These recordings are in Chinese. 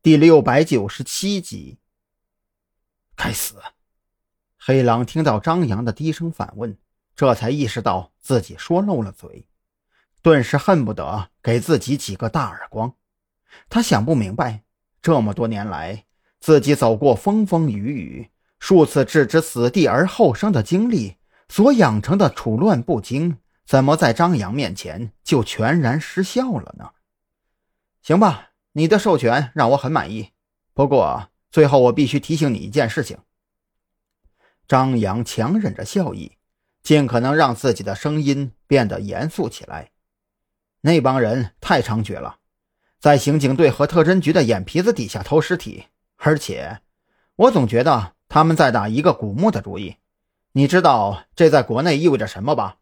第六百九十七集。该死！黑狼听到张扬的低声反问，这才意识到自己说漏了嘴，顿时恨不得给自己几个大耳光。他想不明白，这么多年来自己走过风风雨雨，数次置之死地而后生的经历，所养成的处乱不惊，怎么在张扬面前就全然失效了呢？行吧。你的授权让我很满意，不过最后我必须提醒你一件事情。张扬强忍着笑意，尽可能让自己的声音变得严肃起来。那帮人太猖獗了，在刑警队和特侦局的眼皮子底下偷尸体，而且我总觉得他们在打一个古墓的主意。你知道这在国内意味着什么吧？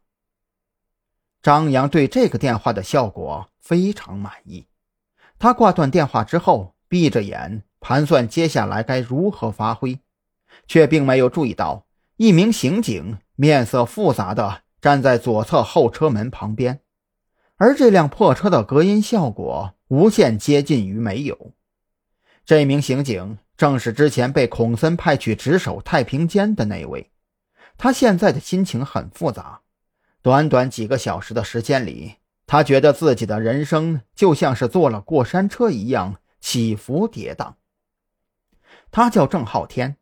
张扬对这个电话的效果非常满意。他挂断电话之后，闭着眼盘算接下来该如何发挥，却并没有注意到一名刑警面色复杂的站在左侧后车门旁边，而这辆破车的隔音效果无限接近于没有。这名刑警正是之前被孔森派去值守太平间的那位，他现在的心情很复杂。短短几个小时的时间里。他觉得自己的人生就像是坐了过山车一样起伏跌宕。他叫郑浩天，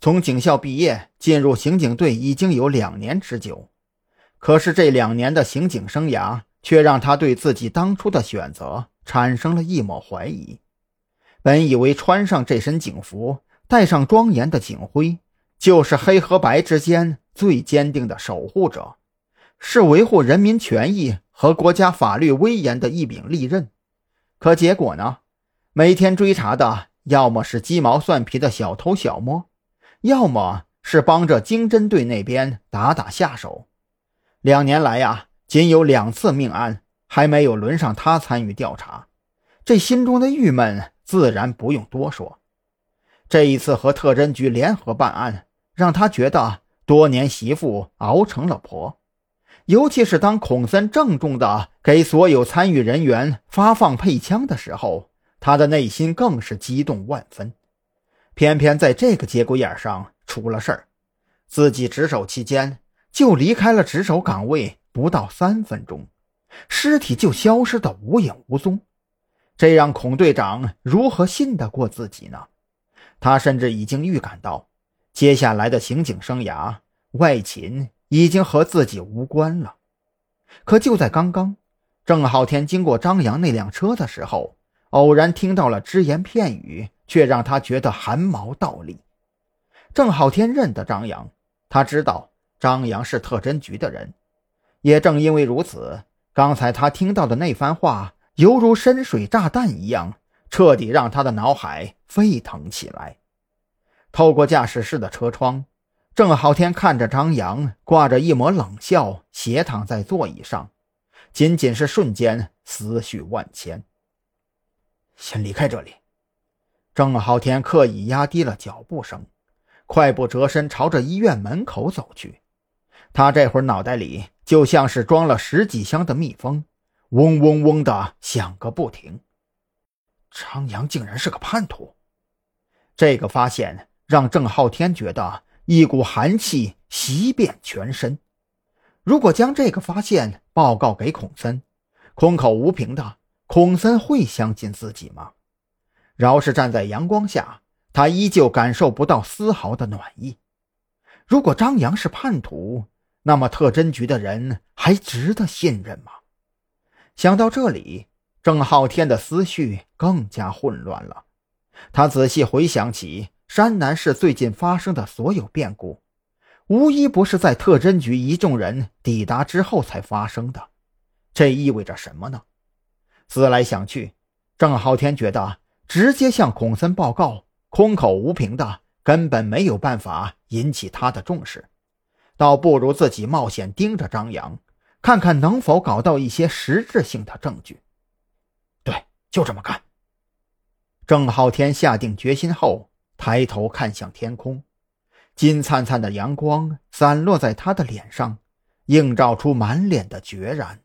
从警校毕业进入刑警队已经有两年之久，可是这两年的刑警生涯却让他对自己当初的选择产生了一抹怀疑。本以为穿上这身警服，戴上庄严的警徽，就是黑和白之间最坚定的守护者，是维护人民权益。和国家法律威严的一柄利刃，可结果呢？每天追查的要么是鸡毛蒜皮的小偷小摸，要么是帮着经侦队那边打打下手。两年来呀，仅有两次命案还没有轮上他参与调查，这心中的郁闷自然不用多说。这一次和特侦局联合办案，让他觉得多年媳妇熬成了婆。尤其是当孔森郑重地给所有参与人员发放配枪的时候，他的内心更是激动万分。偏偏在这个节骨眼上出了事儿，自己值守期间就离开了值守岗位不到三分钟，尸体就消失得无影无踪。这让孔队长如何信得过自己呢？他甚至已经预感到，接下来的刑警生涯外勤。已经和自己无关了。可就在刚刚，郑浩天经过张扬那辆车的时候，偶然听到了只言片语，却让他觉得汗毛倒立。郑浩天认得张扬，他知道张扬是特侦局的人。也正因为如此，刚才他听到的那番话，犹如深水炸弹一样，彻底让他的脑海沸腾起来。透过驾驶室的车窗。郑浩天看着张扬，挂着一抹冷笑，斜躺在座椅上，仅仅是瞬间，思绪万千。先离开这里。郑浩天刻意压低了脚步声，快步折身朝着医院门口走去。他这会儿脑袋里就像是装了十几箱的蜜蜂，嗡嗡嗡的响个不停。张扬竟然是个叛徒，这个发现让郑浩天觉得。一股寒气袭遍全身。如果将这个发现报告给孔森，空口无凭的孔森会相信自己吗？饶是站在阳光下，他依旧感受不到丝毫的暖意。如果张扬是叛徒，那么特侦局的人还值得信任吗？想到这里，郑浩天的思绪更加混乱了。他仔细回想起。山南市最近发生的所有变故，无一不是在特侦局一众人抵达之后才发生的。这意味着什么呢？思来想去，郑浩天觉得直接向孔森报告，空口无凭的根本没有办法引起他的重视，倒不如自己冒险盯着张扬，看看能否搞到一些实质性的证据。对，就这么干。郑浩天下定决心后。抬头看向天空，金灿灿的阳光散落在他的脸上，映照出满脸的决然。